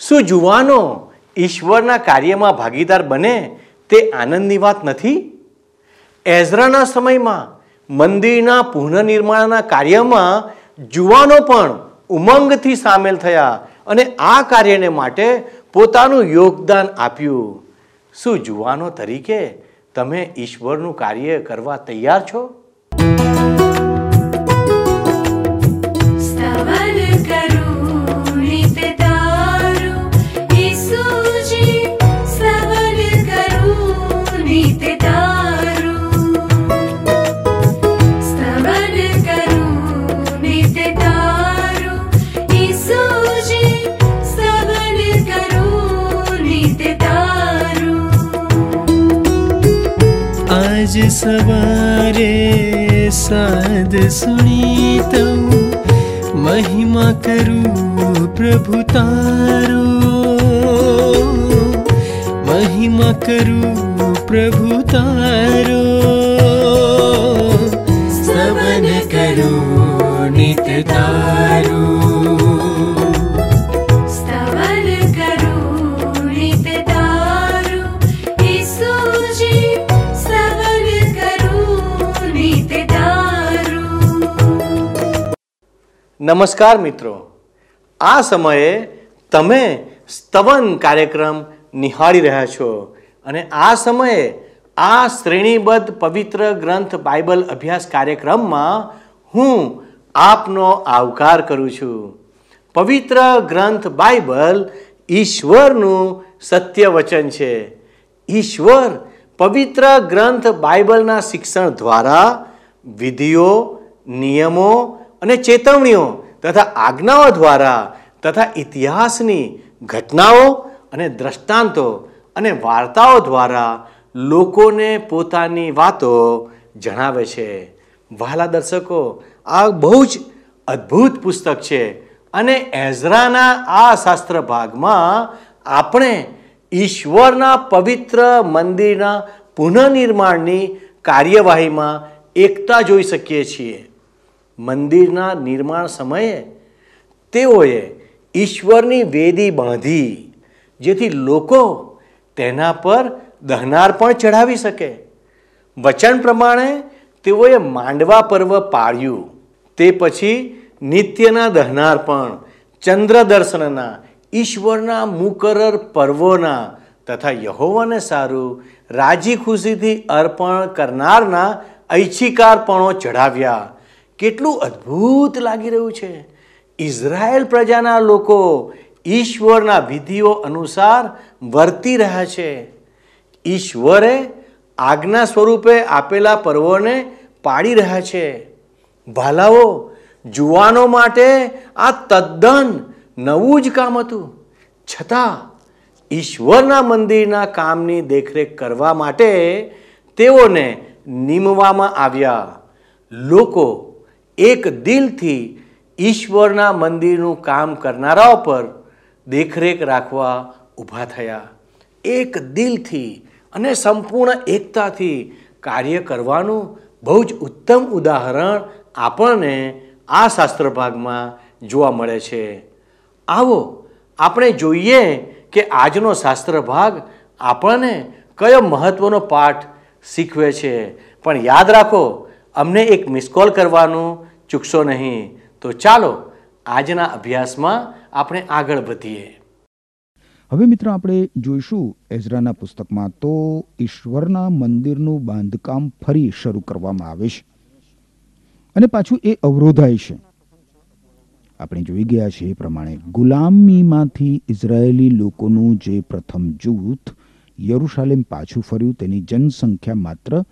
શું જુવાનો ઈશ્વરના કાર્યમાં ભાગીદાર બને તે આનંદની વાત નથી? એઝરાના સમયમાં મંદિરના પુનઃનિર્માણના કાર્યમાં જુવાનો પણ ઉમંગથી સામેલ થયા અને આ કાર્યને માટે પોતાનું યોગદાન આપ્યું. શું જુવાનો તરીકે તમે ઈશ્વરનું કાર્ય કરવા તૈયાર છો? आज सवारे साध सुनि महिमा करु प्रभु तारो। महिमा करु प्रभु तारो। स्तवन करु नित सवनकरु નમસ્કાર મિત્રો. આ સમયે તમે સ્તવન કાર્યક્રમ નિહાળી રહ્યા છો અને આ સમયે આ શ્રેણીબદ્ધ પવિત્ર ગ્રંથ બાઇબલ અભ્યાસ કાર્યક્રમમાં હું આપનો આવકાર કરું છું. પવિત્ર ગ્રંથ બાઇબલ ઈશ્વરનું સત્ય વચન છે. ઈશ્વર પવિત્ર ગ્રંથ બાઇબલના શિક્ષણ દ્વારા વિધિઓ, નિયમો અને ચેતવણીઓ તથા આજ્ઞાઓ દ્વારા તથા ઇતિહાસની ઘટનાઓ અને દ્રષ્ટાંતો અને વાર્તાઓ દ્વારા લોકોને પોતાની વાતો જણાવે છે. વહાલા દર્શકો, આ બહુ જ અદ્ભુત પુસ્તક છે અને એઝરાના આ શાસ્ત્ર ભાગમાં આપણે ઈશ્વરના પવિત્ર મંદિરના પુનઃનિર્માણની કાર્યવાહીમાં એકતા જોઈ શકીએ છીએ. મંદિરના નિર્માણ સમયે તેઓએ ઈશ્વરની વેદી બાંધી, જેથી લોકો તેના પર દહનાર પણ ચઢાવી શકે. વચન પ્રમાણે તેઓએ માંડવા પર્વ પાળ્યું. તે પછી નિત્યના દહનાર પણ ચંદ્ર દર્શનના, ઈશ્વરના મુકરર પર્વોના તથા યહોવાને સારું રાજી ખુશીથી અર્પણ કરનારના ઐચ્છિકારપણો ચઢાવ્યા. કેટલું અદ્ભુત લાગી રહ્યું છે. ઇઝરાયલ પ્રજાના લોકો ઈશ્વરના વિધિઓ અનુસાર વર્તી રહ્યા છે. ઈશ્વરે આજ્ઞા સ્વરૂપે આપેલા પર્વોને પાડી રહ્યા છે. ભાલાઓ, જુવાનો માટે આ તદ્દન નવું જ કામ હતું. છતાં, ઈશ્વરના મંદિરના કામની દેખરેખ કરવા માટે તેઓને નીમવામાં આવ્યા. લોકો એક દિલથી ઈશ્વરના મંદિરનું કામ કરનારાઓ પર દેખરેખ રાખવા ઊભા થયા. એક દિલથી અને સંપૂર્ણ એકતાથી કાર્ય કરવાનું બહુ જ ઉત્તમ ઉદાહરણ આપણને આ શાસ્ત્ર ભાગમાં જોવા મળે છે. આવો આપણે જોઈએ કે આજનો શાસ્ત્ર ભાગ આપણને કયો મહત્ત્વનો પાઠ શીખવે છે. પણ યાદ રાખો, અમને એક મિસકોલ કરવાનું ચૂકશો નહીં. તો ચાલો, આજના અભ્યાસમાં આપણે આગળ વધીએ. હવે મિત્રો આપણે જોઈશું એઝરાના પુસ્તકમાં તો ઈશ્વરના મંદિરનું બાંધકામ ફરી શરૂ કરવામાં આવે છે. અને પાછું એ અવરોધાય છે. આપણે જોઈ ગયા છે એ પ્રમાણે ગુલામીમાંથી ઇઝરાયેલી લોકોનું જે પ્રથમ જૂથ યરુશાલેમ પાછું ફર્યું તેની જનસંખ્યા માત્ર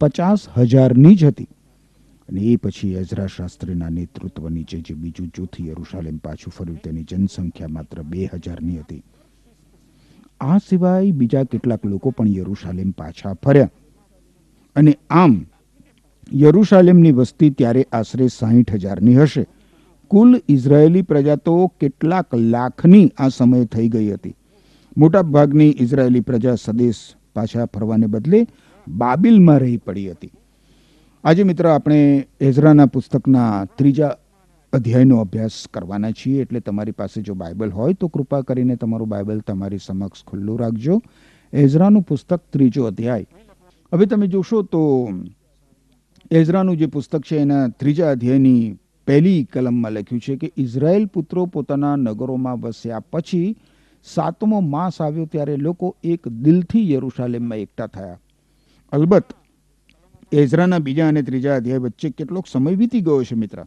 પચાસ હજારની જ હતી. અને એ પછી અઝરા શાસ્ત્રીના નેતૃત્વ નીચે જે બીજું જૂથ યરુશાલેમ પાછું ફર્યું તેની જનસંખ્યા માત્ર બે હજારની હતી. આ સિવાય બીજા કેટલાક લોકો પણ યરુશાલેમ પાછા ફર્યા. અને આમ, યરુશાલેમની વસ્તી ત્યારે આશરે સાહીઠ હજારની હશે. કુલ ઇઝરાયેલી પ્રજા તો કેટલાક લાખની આ સમયે થઈ ગઈ હતી. મોટા ભાગની ઇઝરાયેલી પ્રજા સદેશ પાછા ફરવાને બદલે બાબિલમાં રહી પડી હતી. આજે મિત્ર આપણે એઝરાના પુસ્તકના ત્રીજા અધ્યાયનો અભ્યાસ કરવાના છીએ. એટલે તમારી પાસે જો બાઇબલ હોય તો કૃપા કરીને તમારું બાઇબલ તમારી સમક્ષ ખુલ્લું રાખજો. એઝરાનું પુસ્તક ત્રીજો અધ્યાય. હવે તમે જોશો તો એઝરાનું જે પુસ્તક છે એના ત્રીજા અધ્યાયની પહેલી કલમમાં લખ્યું છે કે ઇઝરાયેલ પુત્રો પોતાના નગરોમાં વસ્યા પછી સાતમો માસ આવ્યો ત્યારે લોકો એક દિલથી યરુશાલેમમાં એકઠા થયા. અલબત્ત એઝરાના બીજા અને ત્રીજા અધ્યાય વચ્ચે કેટલોક સમય વીતી ગયો છે, મિત્ર.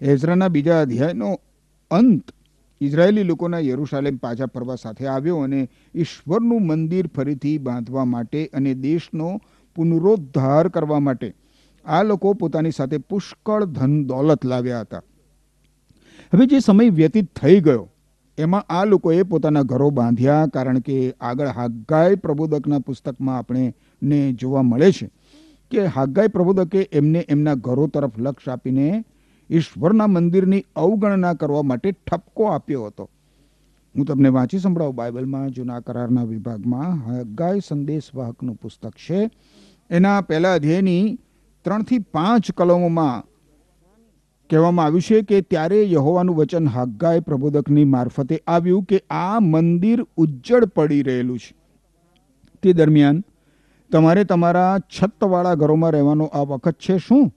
એઝરાના બીજા અધ્યાયનો અંત ઇઝરાયેલી લોકોના યરુશાલેમ પાછા ફરવા સાથે આવ્યો અને ઈશ્વરનું મંદિર ફરીથી બાંધવા માટે અને દેશનો પુનરોદ્ધાર કરવા માટે આ લોકો પોતાની સાથે પુષ્કળ ધન દોલત લાવ્યા હતા. હવે જે સમય વ્યતીત થઈ ગયો, એમાં આ લોકોએ પોતાના ઘરો બાંધ્યા કારણ કે આગળ હાગાય પ્રબોધકના પુસ્તકમાં આપણે ને જોવા મળે છે. કે હાગાઈ પ્રબોધકે એમને એમના ઘરો તરફ લક્ષ આપીને ઈશ્વરના મંદિરની અવગણના કરવા માટે ઠપકો આપ્યો હતો. હું તમને વાંચી સંભળાવું, બાઇબલમાં, જૂના કરારના વિભાગમાં હગાય સંદેશવાહકનું પુસ્તક છે. એના પહેલા અધ્યાયની ત્રણથી પાંચ કલમોમાં કહેવામાં આવ્યું છે કે ત્યારે યહોવાનું વચન હગાય પ્રબોધકની મારફતે આવ્યું કે આ મંદિર ઉજ્જડ પડી રહેલું છે. તે દરમિયાન તમારે તમારા છતવાળા ઘરોમાં રહેવાનો આ વખત છે શું?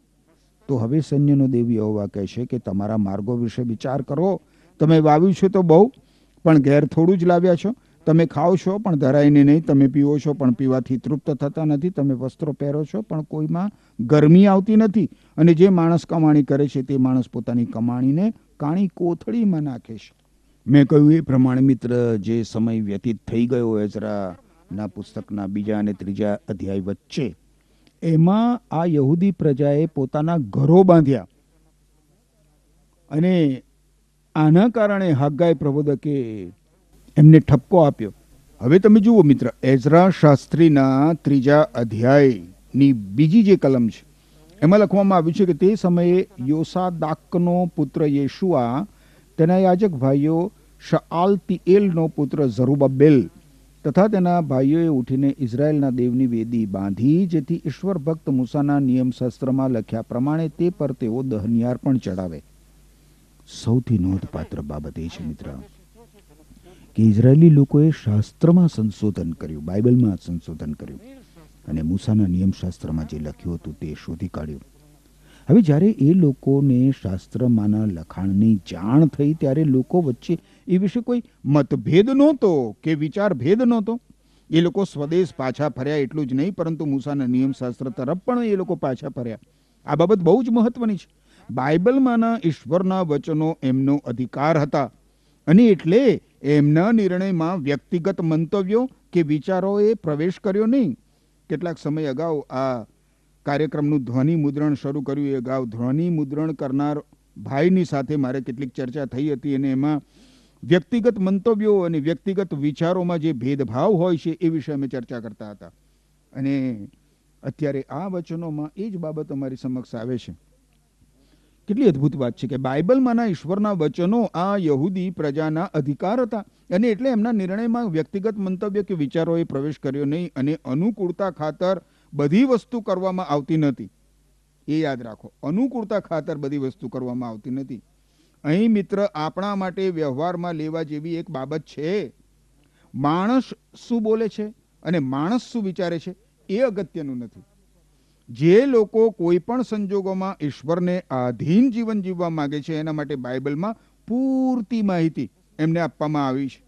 તો હવે સૈન્યનો દેવી યહોવા કહે છે કે તમારા માર્ગો વિશે વિચાર કરો. તમે વાવ્યું છે તો બહુ, પણ ઘેર થોડું જ લાવ્યા છો. તમે ખાઓ છો, પણ ધરાઈને નહીં. તમે પીવો છો, પણ પીવાથી તૃપ્ત થતા નથી. તમે વસ્ત્રો પહેરો છો, પણ કોઈમાં ગરમી આવતી નથી. અને જે માણસ કમાણી કરે છે, તે માણસ પોતાની કમાણીને કાણી કોથળીમાં નાખે છે. મેં કહ્યું એ પ્રમાણે, મિત્ર, જે સમય વ્યતીત થઈ ગયો એઝરાના પુસ્તકના બીજા અને ત્રીજા અધ્યાય વચ્ચે. એમાં આ યહૂદી પ્રજાએ પોતાના ઘરો બાંધ્યા. અને આના કારણે હાગાઈ પ્રબોધકે એમને ઠપકો આપ્યો. હવે તમે જુઓ મિત્ર, એઝરા શાસ્ત્રીના ત્રીજા અધ્યાયની બીજી જે કલમ છે, એમાં લખવામાં આવ્યું છે કે તે સમયે યોસાદાકનો પુત્ર યેશુઆ, તેના યાજક ભાઈઓ શઆલતીએલનો પુત્ર ઝરુબબેલ તથા તેના ભાઈઓએ ઉઠીને ઇઝરાયલના દેવની વેદી બાંધી, જેથી ઈશ્વર ભક્ત મૂસાના નિયમશાસ્ત્રમાં લખ્યા પ્રમાણે તે પર તેઓ દહનિયાર પણ ચડાવે સૌથી નોંધપાત્ર બાબત એ છે, મિત્ર, કે ઇઝરાયેલી લોકોએ શાસ્ત્રમાં સંશોધન કર્યું, બાઇબલમાં સંશોધન કર્યું અને મૂસાના નિયમશાસ્ત્રમાં જે લખ્યું હતું તે શોધી કાઢ્યું. હવે જ્યારે એ લોકોને શાસ્ત્રમાંના લખાણની જાણ થઈ, ત્યારે લોકો વચ્ચે એ વિશે કોઈ મતભેદ નહોતો કે વિચાર ભેદ નહોતો. એ લોકો સ્વદેશ પાછા ફર્યા એટલું જ નહીં, પરંતુ મૂસાના નિયમશાસ્ત્ર તરફ પણ એ લોકો પાછા ફર્યા. આ બાબત બહુ જ મહત્વની છે. બાઇબલમાંના ઈશ્વરના વચનો એમનો અધિકાર હતા. અને એટલે એમના નિર્ણયમાં વ્યક્તિગત મંતવ્યો કે વિચારોએ પ્રવેશ કર્યો નહીં. કેટલાક સમય અગાઉ આ કાર્યક્રમનું ધ્વનિ મુદ્રણ શરૂ કર્યું. એ અગાઉ ધ્વનિ મુદ્રણ કરનાર ભાઈની સાથે મારે કેટલીક ચર્ચા થઈ હતી અને એમાં વ્યક્તિગત મંતવ્યો અને વ્યક્તિગત વિચારોમાં જે ભેદભાવ હોય છે એ વિશે અમે ચર્ચા કરતા હતા. અને અત્યારે આ વચનોમાં એ જ બાબત અમારી સમક્ષ આવે છે. કેટલી અદ્ભુત વાત છે કે બાઇબલમાંના ઈશ્વરના વચનો આ યહૂદી પ્રજાના અધિકાર હતા અને એટલે એમના નિર્ણયમાં વ્યક્તિગત મંતવ્ય કે વિચારોએ પ્રવેશ કર્યો નહીં અને અનુકૂળતા ખાતર બધી વસ્તુ કરવામાં આવતી નથી. એ યાદ રાખો, અનુકૂળતા ખાતર બધી વસ્તુ કરવામાં આવતી નથી. અહીં મિત્ર આપણા માટે વ્યવહારમાં લેવા જેવી એક બાબત છે. માણસ શું બોલે છે અને માણસ શું વિચારે છે એ અગત્યનું નથી. જે લોકો કોઈ પણ સંજોગોમાં ઈશ્વરને આધીન જીવન જીવવા માંગે છે એના માટે બાઇબલમાં પૂરતી માહિતી એમને આપવામાં આવી છે.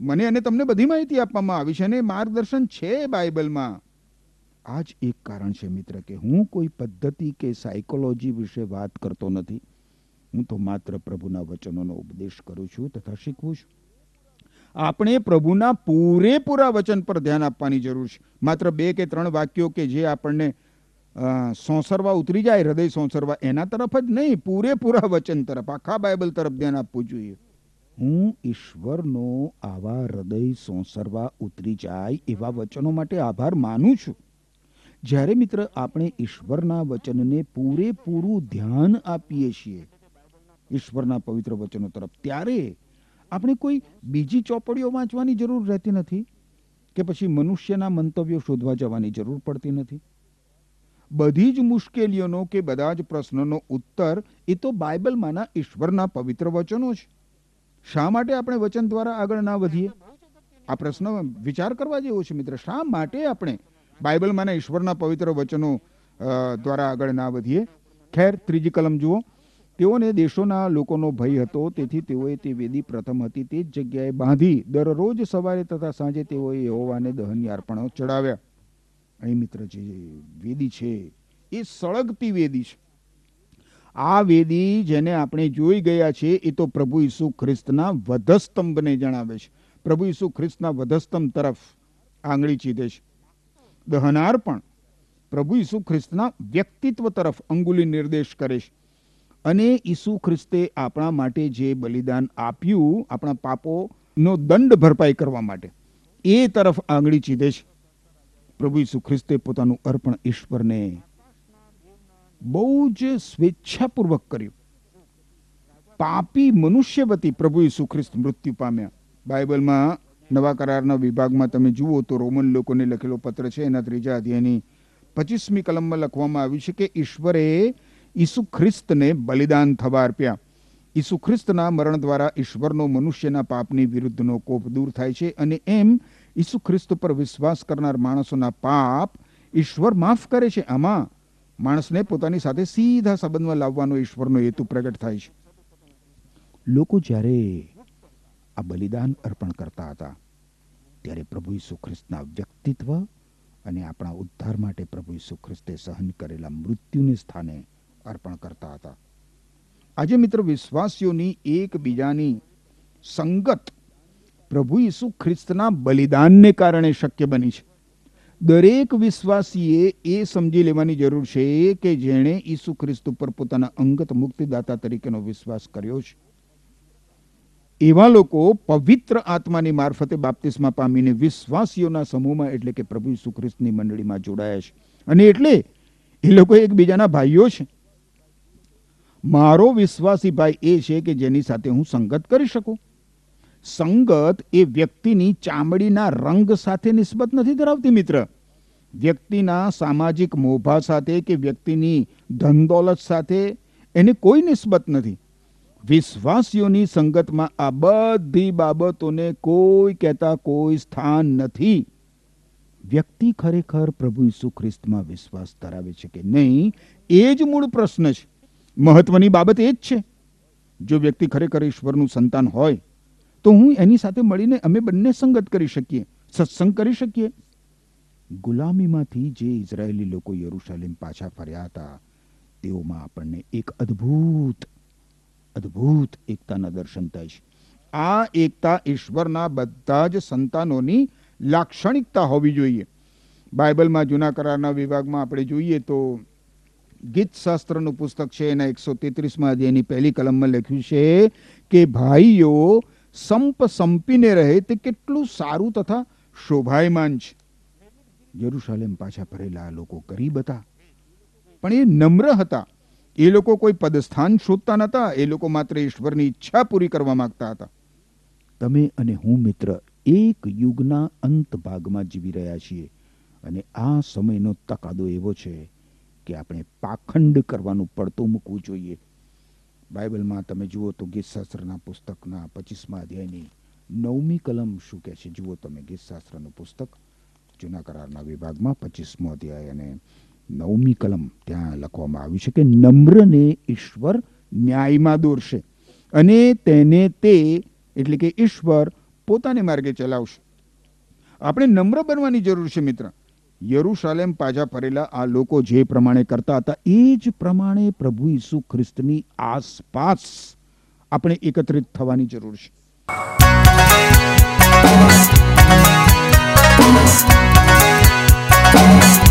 મને અને તમને બધી માહિતી આપવામાં આવી છે અને માર્ગદર્શન છે બાઇબલમાં. આ જ એક કારણ છે મિત્ર કે હું કોઈ પદ્ધતિ કે સાયકોલોજી વિશે વાત કરતો નથી. હું તો માત્ર પ્રભુના વચનોનો ઉપદેશ કરું છું તથા શીખવું છું. આપણે પ્રભુના પૂરેપૂરા વચન પર ધ્યાન આપવાની જરૂર છે. માત્ર બે કે ત્રણ વાક્યો કે જે આપણને સોંસરવા ઉતરી જાય, હૃદય સોંસરવા, એના તરફ જ નહીં, પૂરેપૂરા વચન તરફ, આખા બાઇબલ તરફ ધ્યાન આપવું જોઈએ. હું ઈશ્વરનો આવા હૃદય સોંસરવા ઉતરી જાય એવા વચનો માટે આભાર માનું છું. જ્યારે મિત્ર આપણે ઈશ્વરના વચનને પૂરેપૂરું ધ્યાન આપીએ છીએ ઈશ્વરના પવિત્ર વચનો તરફ. ત્યારે આપણે કોઈ બીજી ચોપડીઓ વાંચવાની જરૂર રહેતી નથી કે પછી મનુષ્યના મંતવ્યો શોધવા જવાની જરૂર પડતી નથી? બધી જ મુશ્કેલીઓનો કે બધા જ પ્રશ્નોનો ઉત્તર એ તો બાઇબલમાંના ઈશ્વરના પવિત્ર વચનો છે. શા માટે આપણે વચન દ્વારા આગળ ના વધીએ? આ પ્રશ્ન વિચાર કરવા જેવો છે મિત્ર. શા માટે આપણે બાઇબલમાંના ઈશ્વરના પવિત્ર વચનો દ્વારા આગળ ના વધીએ? ખેર, ત્રીજી કલમ જુઓ. તેઓને દેશોના લોકોનો ભય હતો. તેથી તેઓએ તે વેદી પ્રથમ હતી. તે જ જગ્યાએ બાંધી દરરોજ સવારે તથા સાંજે તેઓએ યહોવાને દહનની અર્પણો ચડાવ્યા અહીં મિત્ર, જે વેદી છે, એ સળગતી વેદી છે. આ વેદી જેને આપણે જોઈ ગયા છે, એ તો પ્રભુ ઈસુ ખ્રિસ્તના વધસ્તંભને જણાવે છે. પ્રભુ ઈસુ ખ્રિસ્તના વધસ્તંભ તરફ આંગળી ચીધે છે. દહનાર પણ પ્રભુ ઈસુ ખ્રિસ્તના વ્યક્તિત્વ તરફ અંગુલી નિર્દેશ કરે છે. અને ઈસુ ખ્રિસ્તે આપણા માટે જે બલિદાન આપ્યું, આપણા પાપોનો દંડ ભરપાઈ કરવા માટે, એ તરફ આંગળી ચીધે છે. પ્રભુ ઈસુ ખ્રિસ્તે પોતાનું અર્પણ ઈશ્વરને બહુ જ સ્વેચ્છાપૂર્વક કર્યું. પાપી મનુષ્ય વતી પ્રભુ ઈસુ ખ્રિસ્ત મૃત્યુ પામ્યા. બાઇબલમાં નવા કરારના વિભાગમાં તમે જુઓ તો રોમન લોકોને લખેલો પત્ર છે, એના ત્રીજા અધ્યાયની પચીસમી કલમમાં લખવામાં આવ્યું છે કે ઈશ્વરે ઈસુ ખ્રિસ્તને બલિદાન થવા અર્પ્યા ઈસુ ખ્રિસ્તના મરણ દ્વારા ઈશ્વરનો મનુષ્યના પાપની વિરુદ્ધનો કોપ દૂર થાય છે અને એમ ઈસુ ખ્રિસ્ત પર વિશ્વાસ કરનાર માણસોના પાપ ઈશ્વર માફ કરે છે. આમાં માણસને પોતાની સાથે સીધા સંબંધમાં લાવવાનો ઈશ્વરનો હેતુ પ્રગટ થાય છે. લોકો જ્યારે આ બલિદાન અર્પણ કરતા હતા, ત્યારે પ્રભુ ઈસુ ખ્રિસ્તના વ્યક્તિત્વ અને આપણા ઉદ્ધાર માટે પ્રભુ ઈસુ ખ્રિસ્તે સહન કરેલા મૃત્યુને સ્થાને અર્પણ કરતા હતા. આજે મિત્ર વિશ્વાસીઓની એકબીજાની સંગત પ્રભુ ઈસુ ખ્રિસ્તના બલિદાનને કારણે શક્ય બની છે. દરેક વિશ્વાસીએ એ સમજી લેવાની જરૂર છે કે જેણે ઈસુ ખ્રિસ્ત ઉપર પોતાના અંગત મુક્તિદાતા તરીકેનો વિશ્વાસ કર્યો છે. એવા લોકો પવિત્ર આત્માની મારફતે બાપ્તિસ્મા પામીને વિશ્વાસીઓના સમૂહમાં એટલે કે પ્રભુ ઈસુ ખ્રિસ્તની મંડળીમાં જોડાયા છે. અને એટલે એ લોકો એકબીજાના ભાઈઓ છે. મારો વિશ્વાસી ભાઈ એ છે કે જેની સાથે હું સંગત કરી શકું. સંગત એ વ્યક્તિની ચામડીના રંગ સાથે નિસ્બત નથી ધરાવતી, મિત્ર. વ્યક્તિના સામાજિક મોભા સાથે કે વ્યક્તિની ધન દોલત સાથે એને કોઈ નિસ્બત નથી. વિશ્વાસીઓની સંગતમાં આ બધી બાબતોને કોઈ કહેતા કોઈ સ્થાન નથી. વ્યક્તિ ખરેખર પ્રભુ ઈસુ ખ્રિસ્તમાં વિશ્વાસ ધરાવે છે કે નહીં, એ જ મૂળ પ્રશ્ન છે. મહત્વની બાબત એ જ છે. જો વ્યક્તિ ખરેખર ઈશ્વરનું સંતાન હોય, તો હું એની સાથે મળીને અમે બંને સંગત કરી શકીએ, સત્સંગ કરી શકીએ. ગુલામીમાંથી જે ઇઝરાયેલી લોકો યરુશાલેમ પાછા ફર્યા હતા, તેઓમાં આપણને એક અદ્ભુત અદ્ભુત એકતાના દર્શન થાય છે. આ એકતા ઈશ્વરના બધા જ સંતાનોની લાક્ષણિકતા હોવી જોઈએ. બાઇબલમાં જૂના કરારના વિભાગમાં આપણે જોઈએ તો ગીત શાસ્ત્રનું પુસ્તક છે એના એકસો તેત્રીસમાં અધ્યાયની પહેલી કલમમાં લખ્યું છે કે, ભાઈઓ, સંપ સંપીને રહે તે કેટલું સારું તથા શોભાયમાન છે. યરુશાલેમ પાછા ફરેલા લોકો ગરીબ હતા. પણ એ નમ્ર હતા. એ લોકો કોઈ પદસ્થાન શોધતા નહોતા. એ લોકો માત્ર ઈશ્વરની ઈચ્છા પૂરી કરવા માંગતા હતા. તમે અને હું મિત્ર એક યુગના અંત ભાગમાં જીવી રહ્યા છીએ અને આ સમયનો તકાદો એવો છે કે આપણે પાખંડ કરવાનું પડતું મૂકવું જોઈએ. બાઇબલમાં તમે જુઓ તો ગીતશાસ્ત્રના પુસ્તકના પચીસમા અધ્યાયની નવમી કલમ શું કહે છે? જુઓ તમે ગીતશાસ્ત્રનું પુસ્તક, જૂના કરારના વિભાગમાં પચીસમો અધ્યાય અને નવમી કલમ ત્યાં લખવામાં આવ્યું છે કે નમ્રને ઈશ્વર ન્યાયમાં દોરશે અને તેને તે એટલે કે ઈશ્વર પોતાને માર્ગે ચલાવશે. આપણે નમ્ર બનવાની જરૂર છે મિત્ર. યરુશાલેમ પાછા ફરેલા આ લોકો જે પ્રમાણે કરતા હતા, એ જ પ્રમાણે પ્રભુ ઈસુ ખ્રિસ્તની આસપાસ આપણે એકત્રિત થવાની જરૂર છે. हे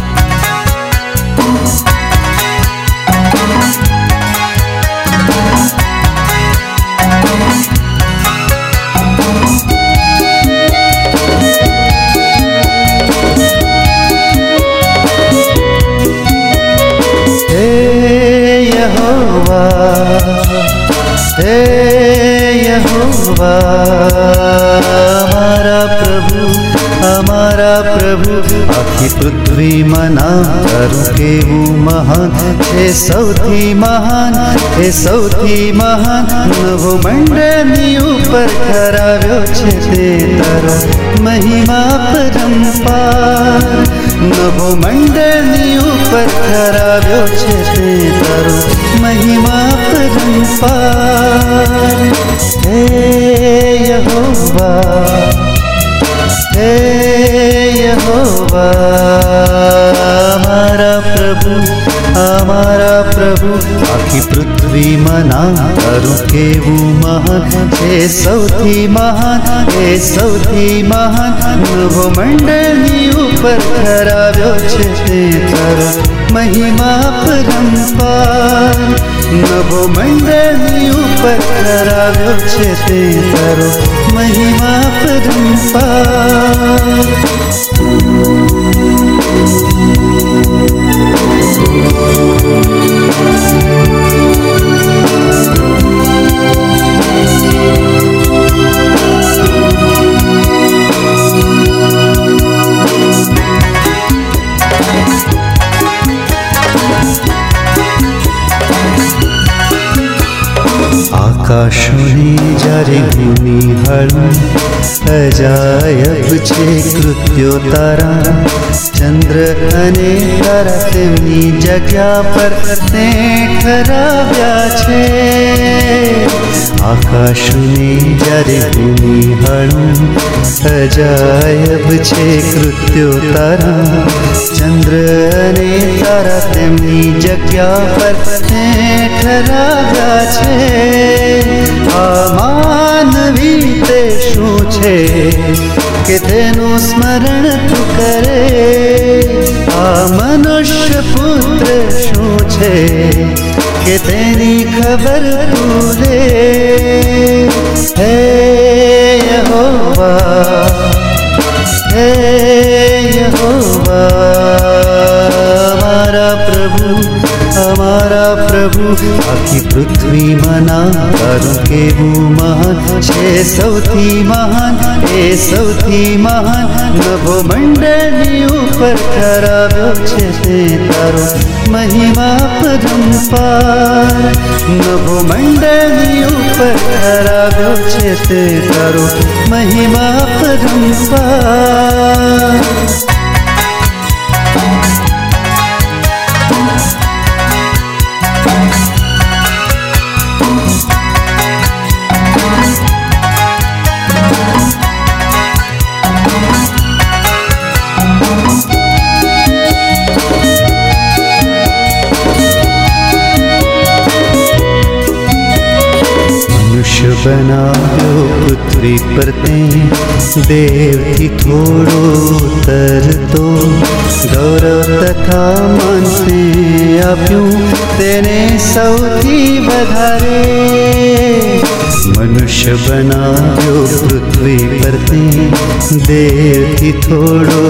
હે યહોવા અમારા પ્રભુ અમારા પ્રભુ આખી પૃથ્વીમાં નામ તારું કેવું મહાન, એ સૌથી મહાન, એ સૌથી મહાન, નવો મંડળની ઉપર કરાવ્યો છે તે તારો મહિમા પરંપાર નવો મંડળની ઉપર કરાવ્યો છે તે તારો મહિમા પરંપાર હે યહોવા હે યહોવા અમારા પ્રભુ અમારા પ્રભુ આખી પૃથ્વીમાં નામ તારું કેવું મહાન છે સૌથી મહાન એ સૌથી મહાન નવો મંડળની ઠરાવ્યો છે તે તારો. મહિમા પરંપાર નવો મંડળની ઉપર ઠરાવ્યો છે તે તારો. મહિમા પરંપાર આકાશોની જ્યારે ભૂમિ હળું અજાયબ છે કૃત્યો તારા ચંદ્ર અને તારા તેમની જગ્યા પર તે ઠરાવ્યા છે આકાશની જ્યારે ભૂમિ હળું અજાયબ છે કૃત્યો તારા ચંદ્ર અને તારા તેમની જગ્યા પર ઠરાવ્યા છે આ માનવી તે શું છે કે તેનું સ્મરણ તું કરે આ મનુષ્ય પુત્ર શું છે કે તેની ખબર લે હે યહોવા હે યહોવા મારા પ્રભુ. અમારા પ્રભુ આખી પૃથ્વીમાં નામ તારું કેવું મહાન છે સૌથી મહાન એ સૌથી મહાન નભો મંડળની ઉપર કરાવ્યો છે તે તારો મહિમા પરંપાર નભો મંડળની ઉપર કરાવ્યો છે તે તારો મહિમા પરંપાર મનુષ્ય બનાવ્યો પૃથ્વી પર તે દેવથી થોડો તરતો ગૌરવ તથા માનને આપ્યું તેને સૌથી વધારે મનુષ્ય બનાવ્યો પૃથ્વી પર તે દેવથી થોડો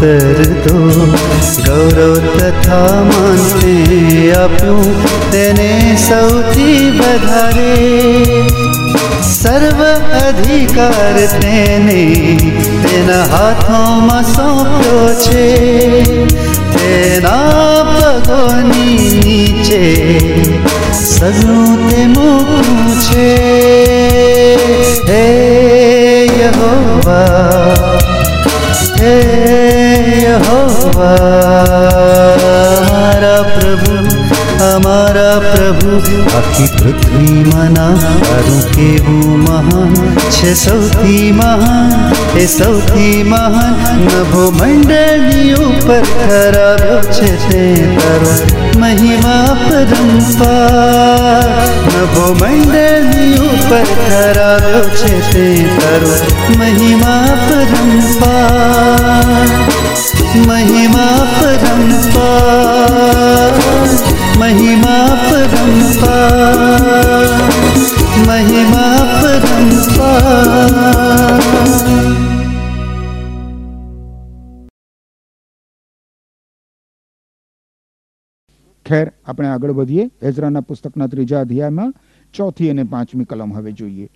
તરતો ગૌરવ તથા માનને આપ્યું તેને સૌથી વધારે સર્વ અધિકાર તેને તેના હાથોમાં સોંપ્યો છે તેના પગોની નીચે સગનું તે મૂકું છે હે યહોવા હે યહોવા અમારા પ્રભુ આખી પૃથ્વીમાં નામ તારું કેવું મહાન છે સૌથી મહાન એ સૌથી મહાન નભો મંડળની ઉપર કરાવ્યો છે તે તારો મહિમા પરંપાર નભો મંડળની ઉપર કરાવ્યો છે તે તારો મહિમા પરંપાર મહિમા પરંપાર મહિમા પરંપાર મહિમા પરંપાર ખેર આપણે આગળ વધીએ એઝરાના પુસ્તકના ત્રીજા અધ્યાયમાં ચોથી અને પાંચમી કલમ હવે જોઈએ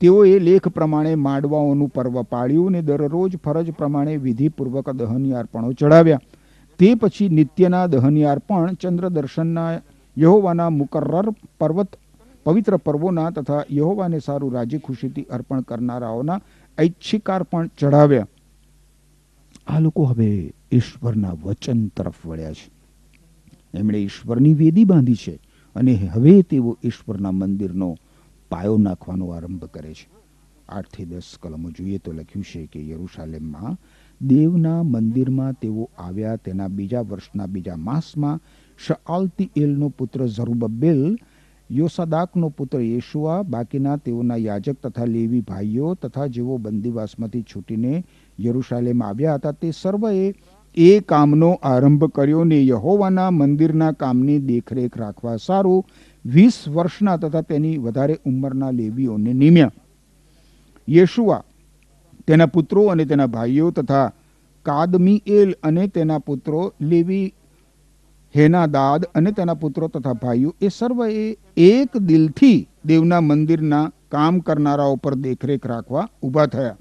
તેઓએ લેખ પ્રમાણે માંડવાઓનું પર્વ પાળ્યું અને દરરોજ ફરજ પ્રમાણે વિધિપૂર્વક દહની અર્પણો ચઢાવ્યા. તે પછી નિત્યના દહની અર્પણ ચંદ્ર દર્શનના યહોવાના મુકર્રર પર્વત, પવિત્ર પર્વોના તથા યહોવાને સારું રાજી ખુશીથી અર્પણ કરનારાઓના ઐચ્છિકાર્પણ ચડાવ્યા આ લોકો હવે ઈશ્વરના વચન તરફ વળ્યા છે. એમણે ઈશ્વરની વેદી બાંધી છે અને હવે તેઓ ઈશ્વરના મંદિરનો પાયો નાખવાનો આરંભ કરે છે. આઠથી દસ કલમો જોઈએ તો લખ્યું છે કે યરુશાલેમમાં દેવના મંદિરમાં તેઓ આવ્યા, તેના બીજા વર્ષના બીજા માસમાં શઆલતી એલનો પુત્ર ઝરુબબેલ, યોસાદાકનો પુત્ર યેશુઆ, બાકીના તેઓના યાજક તથા લેવી ભાઈઓ તથા જેઓ બંદીવાસમાંથી છૂટીને યરુશાલેમ આવ્યા હતા, તે સર્વએ એ કામનો આરંભ કર્યો ને યહોવાના મંદિરના કામની દેખરેખ રાખવા સારું વીસ વર્ષના તથા તેની વધારે ઉંમરના લેવીઓને નિમ્યા. યેશુઆ તેના પુત્રો અને તેના ભાઈઓ તથા કાદમીએલ અને તેના પુત્રો લેવી, હેનાદાદ અને તેના પુત્રો તથા ભાઈઓ એ સર્વએ એક દિલથી દેવના મંદિરના કામ કરનારાઓ પર દેખરેખ રાખવા ઊભા થયા.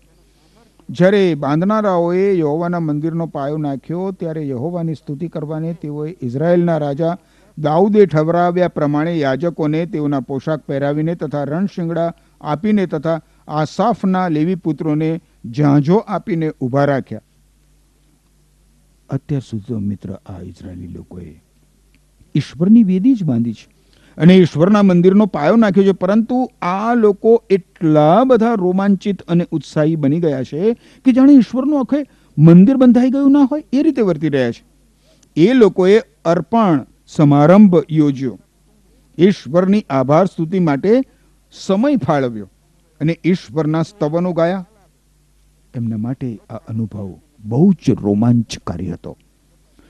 જ્યારે બાંધનારાઓએ યહોવાના મંદિરનો પાયો નાખ્યો, ત્યારે યહોવાની સ્તુતિ કરવાને તેઓએ ઇઝરાયેલના રાજા દાઉદે ઠવરાવ્યા પ્રમાણે યાજકોને તેઓના પોશાક પહેરાવીને તથા રણશિંગડા આપીને તથા આસાફના લેવી પુત્રોને ઝાંઝો આપીને ઊભા રાખ્યા. અત્યાર સુધી મિત્ર, આ ઇઝરાયેલી લોકોએ ઈશ્વરની વેદી જ બાંધી છે અને ઈશ્વરના મંદિરનો પાયો નાખ્યો છે, પરંતુ આ લોકો એટલા બધા રોમાંચિત અને ઉત્સાહી બની ગયા છે કે જાણે ઈશ્વરનું આખે મંદિર બંધાઈ ગયું ના હોય એ રીતે વર્તી રહ્યા છે. એ લોકોએ અર્પણ સમારંભ યોજ્યો. ઈશ્વરની આભાર સ્તુતિ માટે સમય ફાળવ્યો અને ઈશ્વરના સ્તવનો ગાયા. એમના માટે આ અનુભવ બહુ જ રોમાંચકારી હતો.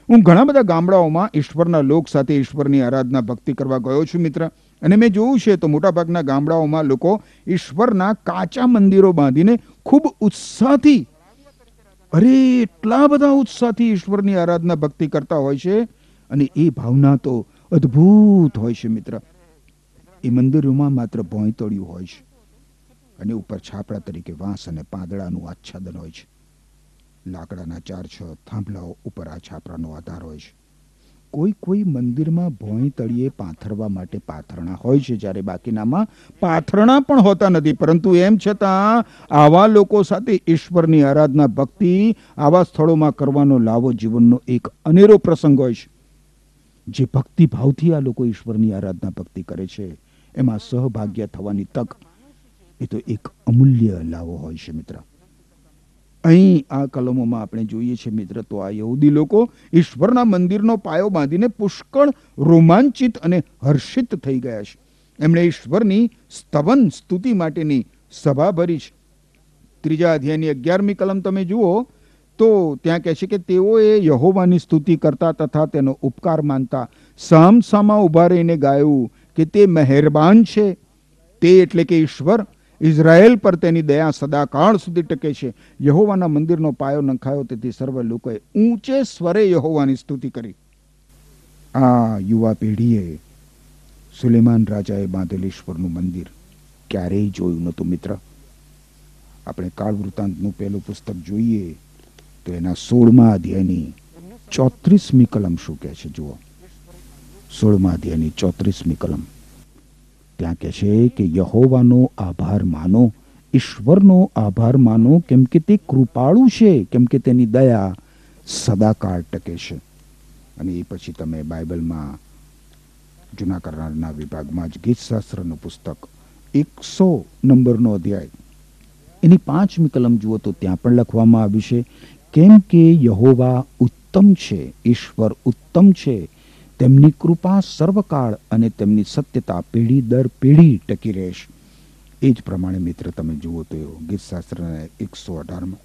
હું ઘણા બધા ગામડાઓમાં ઈશ્વરના લોક સાથે ઈશ્વરની આરાધના ભક્તિ કરવા ગયો છું, મિત્ર. અને મેં જોયું છે તો મોટાભાગના ગામડાઓમાં લોકો ઈશ્વરના કાચા મંદિરો બાંધીને ખૂબ ઉત્સાહથી, અરે, એટલા બધા ઉત્સાહથી ઈશ્વરની આરાધના ભક્તિ કરતા હોય છે અને એ ભાવના તો અદ્ભુત હોય છે મિત્ર. એ મંદિરોમાં માત્ર ભોંયતળિયું હોય છે અને ઉપર છાપડા તરીકે વાંસ અને પાંદડાનું આચ્છાદન હોય છે. લાકડાના ચાર છ થાંભલાઓ ઉપર આ છાપરાનો આધાર હોય છે. કોઈ કોઈ મંદિરમાં ભોંય તળીએ પાથરવા માટે પાથરણા હોય છે જ્યારે બાકીનામાં પાથરણા પણ હોતા નથી. પરંતુ એમ છતાં આવા લોકો સાથે ઈશ્વરની આરાધના ભક્તિ આવા સ્થળોમાં કરવાનો લાવો જીવનનો એક અનેરો પ્રસંગ હોય છે. જે ભક્તિ આ લોકો ઈશ્વરની આરાધના ભક્તિ કરે છે, એમાં સહભાગ્ય થવાની તક એ તો એક અમૂલ્ય લાવો હોય છે મિત્ર. અહીં આ કલમોમાં આપણે જોઈએ છીએ મિત્ર, તો આ યહૂદી લોકો ઈશ્વરના મંદિરનો પાયો બાંધીને પુષ્કળ રોમાંચિત અને હર્ષિત થઈ ગયા છે. એમણે ઈશ્વરની સ્તવન સ્તુતિ માટેની સભા ભરી છે. ત્રીજા અધ્યાયની અગિયારમી કલમ તમે જુઓ તો ત્યાં કહે છે કે તેઓએ યહોવાની સ્તુતિ કરતા તથા તેનો ઉપકાર માનતા સામસામા ઊભા રહીને ગાયું કે તે મહેરબાન છે. તે એટલે કે ઈશ્વર ઇઝરાયલ પર તેની દયા સદાકાળ સુધી ટકે છે. યહોવાના મંદિરનો પાયો નંખાયો તેથી સર્વ લોકોએ ઊંચે સ્વરે યહોવાની સ્તુતિ કરી. આ યુવા પેઢીએ સુલેમાન રાજાએ બાંધેલ ઈશ્વરનું મંદિર ક્યારેય જોયું નહોતું મિત્ર. આપણે કાળ વૃત્તાંતનું પહેલું પુસ્તક જોઈએ. તો એના સોળમા અધ્યાયની ચોત્રીસમી કલમ શું કહે છે? જુઓ. સોળમા અધ્યાયની ચોત્રીસમી કલમ. ત્યાં કહે છે કે યહોવાનો આભાર માનો, ઈશ્વરનો આભાર માનો, કેમ કે તે કૃપાળુ છે, કેમ કે તેની દયા સદાકાળ ટકે છે. અને એ પછી તમે બાઇબલમાં જૂના કરનારના વિભાગમાં જ ગીતશાસ્ત્રનું પુસ્તક એકસો નંબરનો અધ્યાય. એની પાંચમી કલમ જુઓ તો ત્યાં પણ લખવામાં આવ્યું છે કેમ કે યહોવા ઉત્તમ છે, ઈશ્વર ઉત્તમ છે, તેમની કૃપા સર્વકાળ અને તેમની સત્યતા પેઢી દર પેઢી ટકી રહેશે. એ જ પ્રમાણે મિત્ર, તમે જુઓ તો ગીતશાસ્ત્રના એકસો અઢારમાં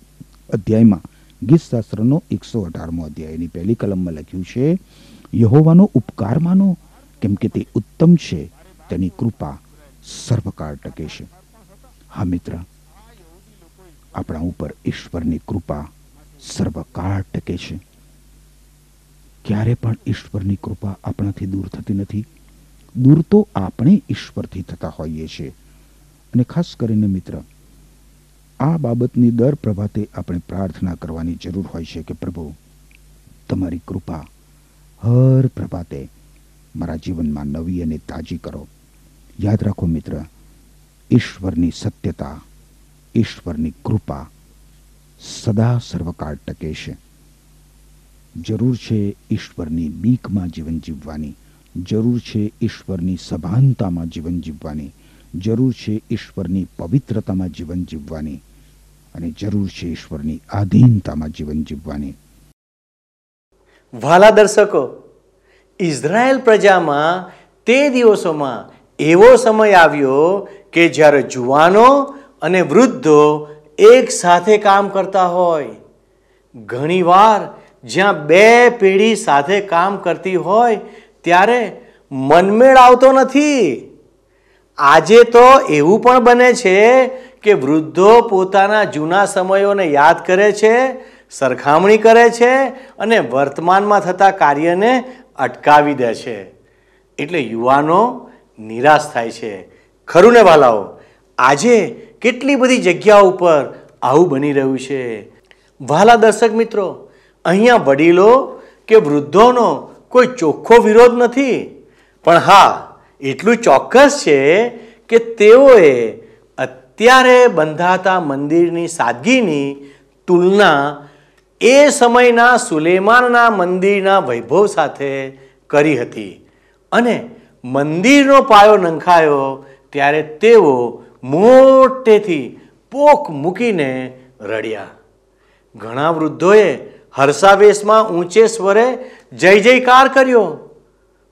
અધ્યાયમાં, ગીતશાસ્ત્રનો એકસો અઢારમો અધ્યાયની પહેલી કલમમાં લખ્યું છે, યહોવાનો ઉપકાર માનો, કેમ કે તે ઉત્તમ છે, તેની કૃપા સર્વકાળ ટકે છે. હા મિત્ર, આપણા ઉપર ઈશ્વરની કૃપા સર્વકાળ ટકે છે. ક્યારે પણ ઈશ્વરની કૃપા આપણાથી દૂર થતી નથી, દૂર તો આપણે ઈશ્વરથી થતા હોઈએ છીએ. અને ખાસ કરીને મિત્ર, આ બાબતની દર પ્રભાતે આપણે પ્રાર્થના કરવાની જરૂર હોય છે કે પ્રભુ, તમારી કૃપા હર પ્રભાતે મારા જીવનમાં નવી અને તાજી કરો. યાદ રાખો મિત્ર, ઈશ્વરની સત્યતા, ઈશ્વરની કૃપા સદા સર્વકાળ ટકે છે. જરૂર છે ઈશ્વરની બીકમાં જીવન જીવવાની, જરૂર છે ઈશ્વરની સભાનતામાં જીવન જીવવાની, જરૂર છે ઈશ્વરની પવિત્રતામાં જીવન જીવવાની અને જરૂર છે ઈશ્વરની આધીનતામાં જીવન જીવવાની. વાલા દર્શકો ઇઝરાયલ પ્રજામાં તે દિવસોમાં એવો સમય આવ્યો કે જ્યારે જુવાનો અને વૃદ્ધો એક સાથે કામ કરતા હોય. ઘણીવાર જ્યાં બે પેઢી સાથે કામ કરતી હોય, ત્યારે મનમેળ આવતો નથી. આજે તો એવું પણ બને છે કે વૃદ્ધો પોતાના જૂના સમયોને યાદ કરે છે, સરખામણી કરે છે અને વર્તમાનમાં થતા કાર્યને અટકાવી દે છે. એટલે યુવાનો નિરાશ થાય છે. ખરું ને વાલાઓ? આજે કેટલી બધી જગ્યાઓ ઉપર આવું બની રહ્યું છે? વાલા દર્શક મિત્રો, અહીંયા વડીલો કે વૃદ્ધોનો કોઈ ચોખ્ખો વિરોધ નથી. પણ હા, એટલું ચોક્કસ છે કે તેઓએ અત્યારે બંધાતા મંદિરની સાદગીની તુલના એ સમયના સુલેમાનના મંદિરના વૈભવ સાથે કરી હતી. અને મંદિરનો પાયો નંખાયો ત્યારે તેઓ મોટેથી પોક મૂકીને રડ્યા. ઘણા વૃદ્ધોએ હર્ષાવેશમાં ઊંચે સ્વરે જય જયકાર કર્યો.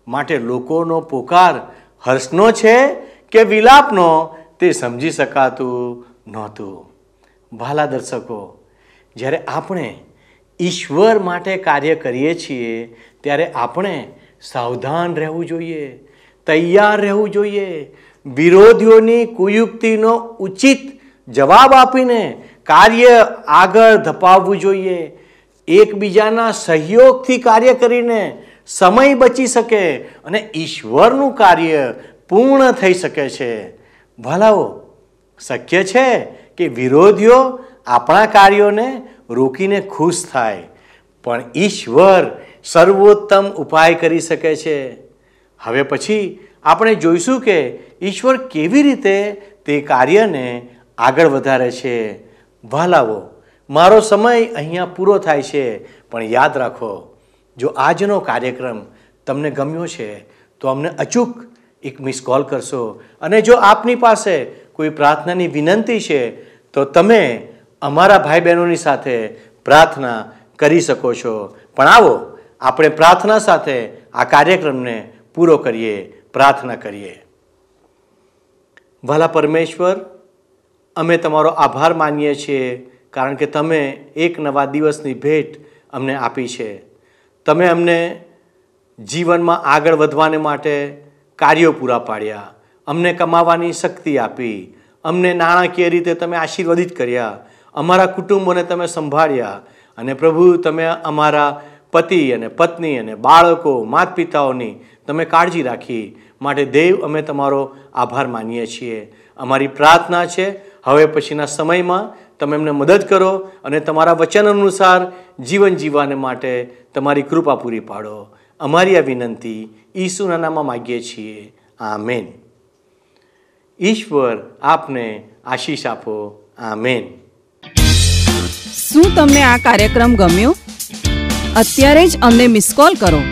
માટે લોકોનો પોકાર હર્ષનો છે કે વિલાપનો તે સમજી શકાતું નહોતું. ભાલા દર્શકો, જ્યારે આપણે ઈશ્વર માટે કાર્ય કરીએ છીએ, ત્યારે આપણે સાવધાન રહેવું જોઈએ, તૈયાર રહેવું જોઈએ વિરોધીઓની કુયુક્તિનો ઉચિત જવાબ આપીને કાર્ય આગળ ધપાવવું જોઈએ. એકબીજાના સહયોગથી કાર્ય કરીને સમય બચી શકે અને ઈશ્વરનું કાર્ય પૂર્ણ થઈ શકે છે. ભલાઓ, શક્ય છે કે વિરોધીઓ આપણા કાર્યોને રોકીને ખુશ થાય, પણ ઈશ્વર સર્વોત્તમ ઉપાય કરી શકે છે. હવે પછી આપણે જોઈશું કે ઈશ્વર કેવી રીતે તે કાર્યને આગળ વધારે છે. વહાલાવો, મારો સમય અહીંયા પૂરો થાય છે, પણ યાદ રાખો, જો આજનો કાર્યક્રમ તમને ગમ્યો છે, તો અમને અચૂક એક મિસ કોલ કરશો. અને જો આપની પાસે કોઈ પ્રાર્થનાની વિનંતી છે, તો તમે અમારા ભાઈ બહેનોની સાથે પ્રાર્થના કરી શકો છો. પણ આવો, આપણે પ્રાર્થના સાથે આ કાર્યક્રમને પૂરો કરીએ. પ્રાર્થના કરીએ. વાલા પરમેશ્વર, અમે તમારો આભાર માનીએ છીએ કારણ કે તમે એક નવા દિવસની ભેટ અમને આપી છે. તમે અમને જીવનમાં આગળ વધવાને માટે કાર્યો પૂરા પાડ્યા. અમને કમાવાની શક્તિ આપી. અમને નાણાકીય રીતે તમે આશીર્વાદિત કર્યા. અમારા કુટુંબોને તમે સંભાળ્યા. અને પ્રભુ, તમે અમારા પતિ અને પત્ની અને બાળકો માતા પિતાઓની તમે કાળજી રાખી માટે દેવ અમે તમારો આભાર માનીએ છીએ. અમારી પ્રાર્થના છે, હવે પછીના સમયમાં તમે એમને મદદ કરો અને તમારા વચન અનુસાર જીવન જીવવાને માટે તમારી કૃપા પૂરી પાડો. અમારી આ વિનંતી ઈસુના નામમાં માગીએ છીએ. આમેન. ઈશ્વર આપને આશીષ આપો. આમેન. શું તમને આ કાર્યક્રમ ગમ્યો? અત્યારે જ અમને મિસ કોલ કરો.